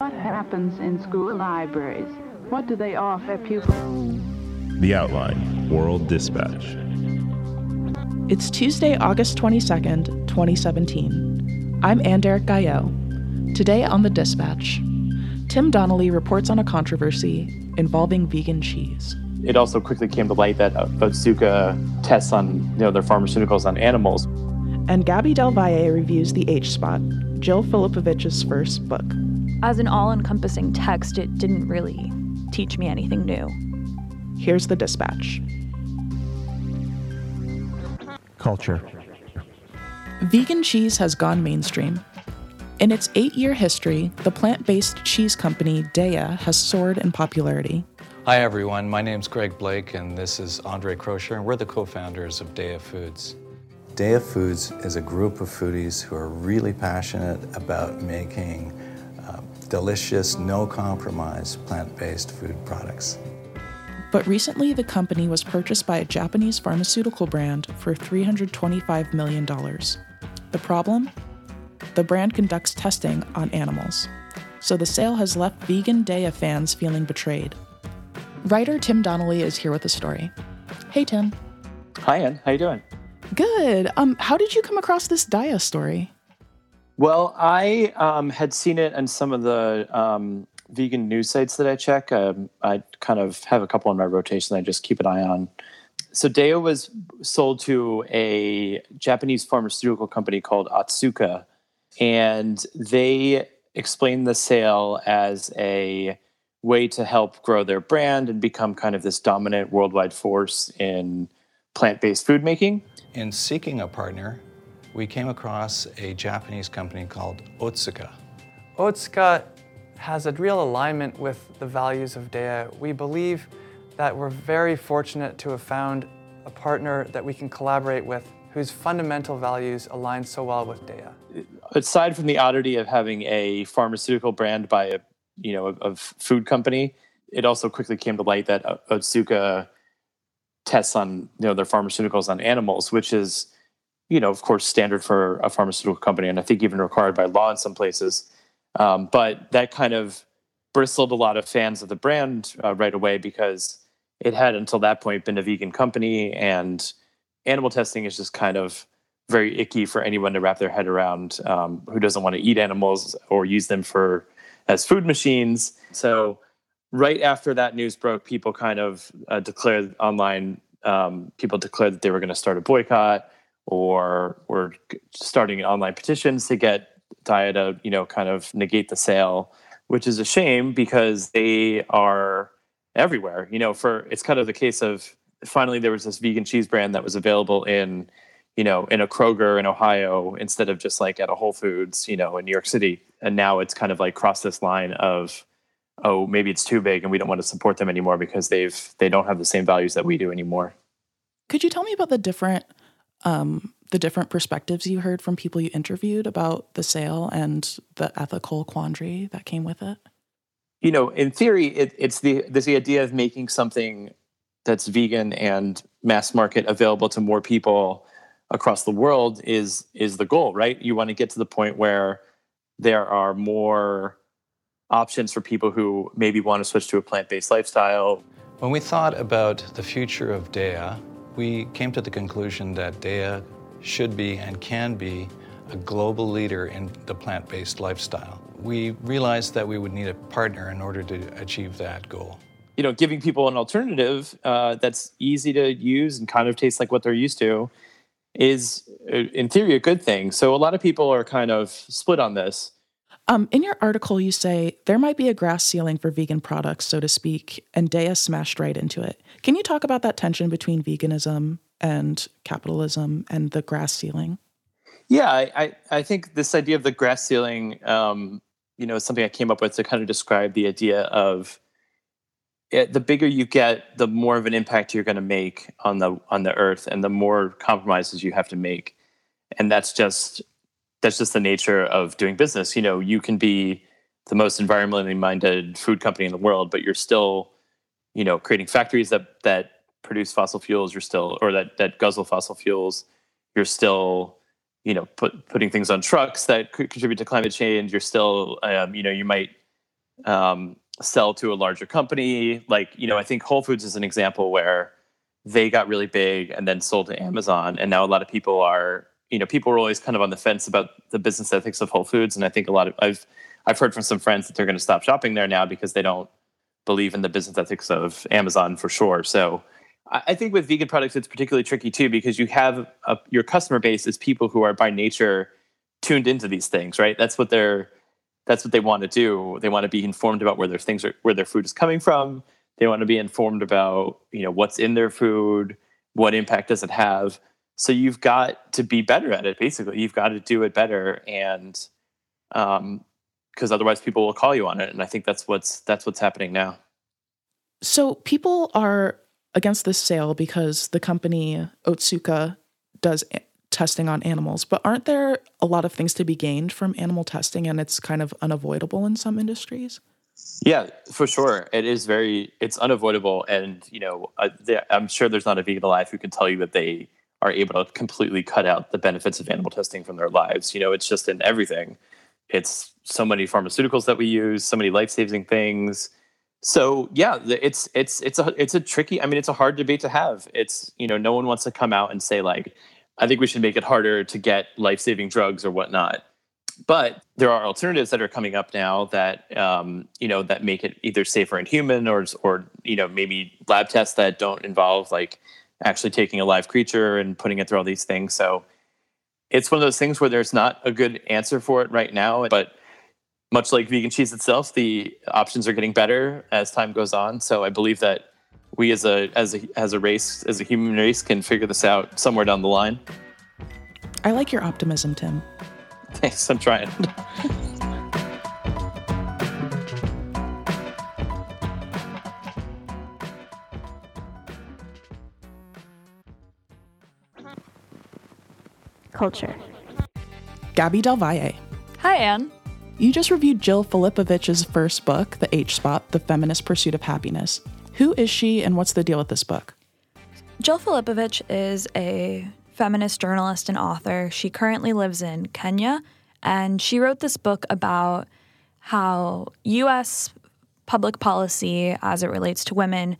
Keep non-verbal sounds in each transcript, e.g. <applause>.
What happens in school libraries? What do they offer pupils? The Outline World Dispatch. It's Tuesday, August 22nd, 2017. I'm Ann-Derrick Gaillot. Today on The Dispatch, Tim Donnelly reports on a controversy involving vegan cheese. It also quickly came to light that uh, Otsuka tests on you know their pharmaceuticals on animals. And Gaby Del Valle reviews The H Spot, Jill Filipovic's first book. As an all encompassing text, it didn't really teach me anything new. Here's The Dispatch. Culture. Vegan cheese has gone mainstream. In its eight year history, the plant based cheese company Daiya has soared in popularity. Hi, everyone. My name's Greg Blake, and this is Andre Kroecher, and we're the co founders of Daiya Foods. Daiya Foods is a group of foodies who are really passionate about making delicious, no compromise plant based food products. But recently, the company was purchased by a Japanese pharmaceutical brand for $325 million. The problem? The brand conducts testing on animals. So the sale has left vegan Daiya fans feeling betrayed. Writer Tim Donnelly is here with a story. Hey, Tim. Hi, Ann. How you doing? Good. Um, how did you come across this Daiya story? Well, I um, had seen it on some of the um, vegan news sites that I check. Um, I kind of have a couple in my rotation I just keep an eye on. So Daiya was sold to a Japanese pharmaceutical company called Otsuka, and they explained the sale as a way to help grow their brand and become kind of this dominant worldwide force in plant-based food making. In seeking a partner, we came across a Japanese company called Otsuka. Otsuka has a real alignment with the values of Daiya. We believe that we're very fortunate to have found a partner that we can collaborate with whose fundamental values align so well with Daiya. Aside from the oddity of having a pharmaceutical brand by a you know a, a food company, it also quickly came to light that uh, Otsuka tests on you know their pharmaceuticals on animals, which is you know of course standard for a pharmaceutical company, and I think even required by law in some places. Um, but that kind of bristled a lot of fans of the brand uh, right away because it had until that point been a vegan company, and animal testing is just kind of very icky for anyone to wrap their head around um, who doesn't want to eat animals or use them for as food machines. So right after that news broke, people kind of uh, declared online. Um, people declared that they were going to start a boycott or we're starting online petitions to get Daiya to you know kind of negate the sale, which is a shame because they are everywhere. You know, for it's kind of the case of finally there was this vegan cheese brand that was available in you know in a Kroger in Ohio instead of just like at a Whole Foods you know in New York City, and now it's kind of like crossed this line of oh maybe it's too big and we don't want to support them anymore because they've they don't have the same values that we do anymore. Could you tell me about the different um, the different perspectives you heard from people you interviewed about the sale and the ethical quandary that came with it? You know, in theory, it, it's the there's the idea of making something that's vegan and mass market available to more people across the world is is the goal, right? You want to get to the point where there are more options for people who maybe want to switch to a plant-based lifestyle. When we thought about the future of Daiya, we came to the conclusion that Daiya should be and can be a global leader in the plant based lifestyle. We realized that we would need a partner in order to achieve that goal. You know, giving people an alternative uh, that's easy to use and kind of tastes like what they're used to is, uh, in theory, a good thing. So a lot of people are kind of split on this. Um, in your article, you say there might be a grass ceiling for vegan products, so to speak, and Daiya smashed right into it. Can you talk about that tension between veganism and capitalism and the grass ceiling? Yeah, I, I think this idea of the grass ceiling, um, you know, is something I came up with to kind of describe the idea of it, the bigger you get, the more of an impact you're going to make on the on the earth, and the more compromises you have to make, and that's just that's just the nature of doing business. You know, you can be the most environmentally minded food company in the world, but you're still, you know, creating factories that that produce fossil fuels, you're still, or that that guzzle fossil fuels, you're still, you know, put, putting things on trucks that could contribute to climate change. You're still, um, you know, you might um, sell to a larger company. Like, you know, I think Whole Foods is an example where they got really big and then sold to Amazon. And now a lot of people are, you know, people are always kind of on the fence about the business ethics of Whole Foods. And I think a lot of I've I've heard from some friends that they're going to stop shopping there now because they don't believe in the business ethics of Amazon for sure. So I think with vegan products, it's particularly tricky too because you have a, your customer base is people who are by nature tuned into these things, right? That's what they're that's what they want to do. They want to be informed about where their things are, where their food is coming from. They want to be informed about you know what's in their food, what impact does it have. So you've got to be better at it. Basically, you've got to do it better, and um, because otherwise people will call you on it. And I think that's what's that's what's happening now. So people are against this sale because the company Otsuka does testing on animals, but aren't there a lot of things to be gained from animal testing and it's kind of unavoidable in some industries? Yeah, for sure. It is very it's unavoidable and you know, uh, I'm sure there's not a vegan alive who can tell you that they are able to completely cut out the benefits of animal testing from their lives. You know, it's just in everything. It's so many pharmaceuticals that we use, so many life-saving things so yeah it's it's it's a it's a tricky i mean it's a hard debate to have it's you know no one wants to come out and say like i think we should make it harder to get life-saving drugs or whatnot but there are alternatives that are coming up now that um, you know that make it either safer in human or or you know maybe lab tests that don't involve like actually taking a live creature and putting it through all these things so it's one of those things where there's not a good answer for it right now but much like vegan cheese itself, the options are getting better as time goes on. So I believe that we as a as a as a race, as a human race, can figure this out somewhere down the line. I like your optimism, Tim. <laughs> Thanks, I'm trying. <laughs> Culture. Gaby Del Valle. Hi, Ann. You just reviewed Jill Filipovic's first book, The H Spot The Feminist Pursuit of Happiness. Who is she and what's the deal with this book? Jill Filipovich is a feminist journalist and author. She currently lives in Kenya, and she wrote this book about how US public policy as it relates to women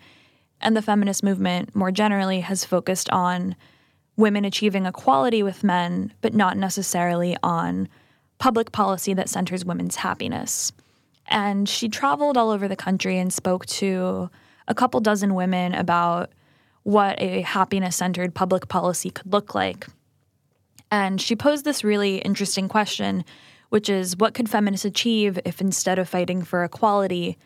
and the feminist movement more generally has focused on women achieving equality with men, but not necessarily on public policy that centers women's happiness. And she traveled all over the country and spoke to a couple dozen women about what a happiness centered public policy could look like. And she posed this really interesting question, which is what could feminists achieve if instead of fighting for equality,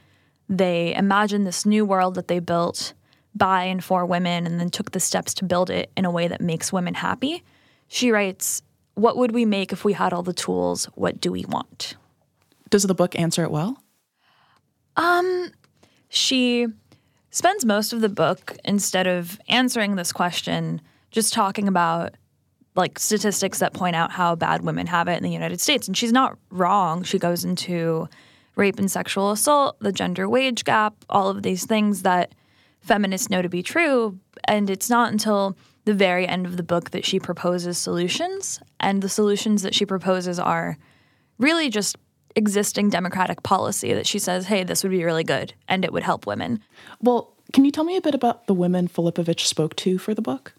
they imagined this new world that they built by and for women and then took the steps to build it in a way that makes women happy? She writes, what would we make if we had all the tools? What do we want? Does the book answer it well? Um, she spends most of the book instead of answering this question just talking about like statistics that point out how bad women have it in the United States and she's not wrong. She goes into rape and sexual assault, the gender wage gap, all of these things that feminists know to be true and it's not until the very end of the book that she proposes solutions. And the solutions that she proposes are really just existing democratic policy that she says, hey, this would be really good and it would help women. Well, can you tell me a bit about the women Filipovic spoke to for the book?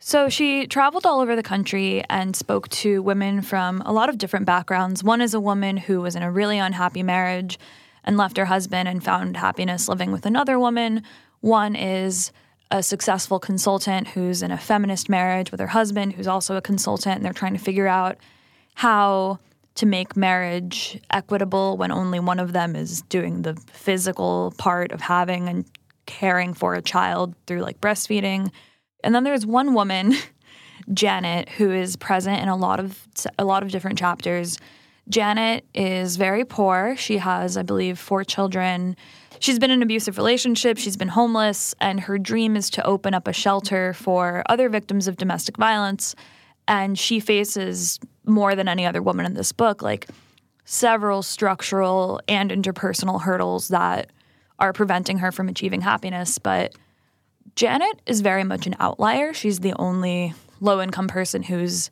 So she traveled all over the country and spoke to women from a lot of different backgrounds. One is a woman who was in a really unhappy marriage and left her husband and found happiness living with another woman. One is a successful consultant who's in a feminist marriage with her husband, who's also a consultant, and they're trying to figure out how to make marriage equitable when only one of them is doing the physical part of having and caring for a child through like breastfeeding. And then there's one woman, <laughs> Janet, who is present in a lot of a lot of different chapters. Janet is very poor. She has, I believe, four children. She's been in an abusive relationship, she's been homeless, and her dream is to open up a shelter for other victims of domestic violence. And she faces more than any other woman in this book, like several structural and interpersonal hurdles that are preventing her from achieving happiness. But Janet is very much an outlier. She's the only low income person who's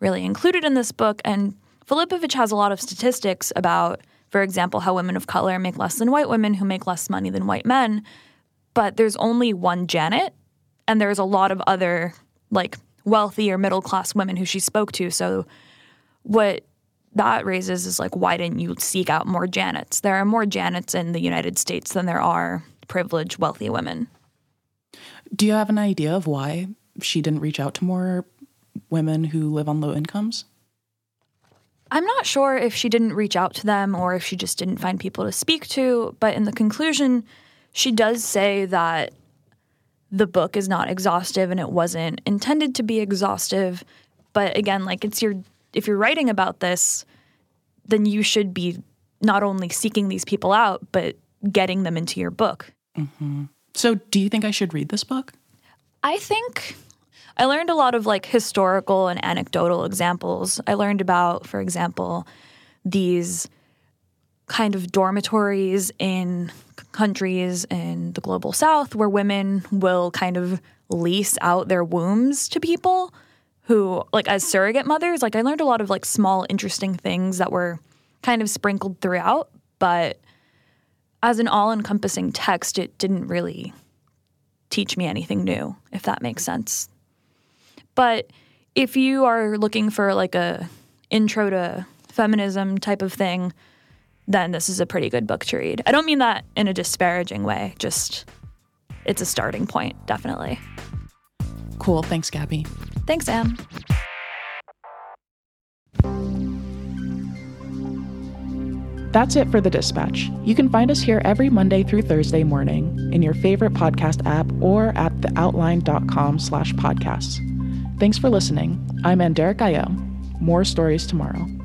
really included in this book. And Filipovic has a lot of statistics about for example, how women of color make less than white women who make less money than white men. But there's only one Janet, and there's a lot of other like wealthy or middle class women who she spoke to. So what that raises is like, why didn't you seek out more Janets? There are more Janets in the United States than there are privileged, wealthy women. Do you have an idea of why she didn't reach out to more women who live on low incomes? I'm not sure if she didn't reach out to them or if she just didn't find people to speak to, but in the conclusion, she does say that the book is not exhaustive and it wasn't intended to be exhaustive. But again, like it's your if you're writing about this, then you should be not only seeking these people out, but getting them into your book. Mm-hmm. So, do you think I should read this book? I think I learned a lot of like historical and anecdotal examples. I learned about, for example, these kind of dormitories in countries in the global south where women will kind of lease out their wombs to people who like as surrogate mothers like i learned a lot of like small interesting things that were kind of sprinkled throughout but as an all-encompassing text it didn't really teach me anything new if that makes sense but if you are looking for like a intro to feminism type of thing then this is a pretty good book to read. I don't mean that in a disparaging way, just it's a starting point, definitely. Cool. Thanks, Gaby. Thanks, Ann. That's it for The Dispatch. You can find us here every Monday through Thursday morning in your favorite podcast app or at theoutline.com slash podcasts. Thanks for listening. I'm Ann-Derrick Gaillot. More stories tomorrow.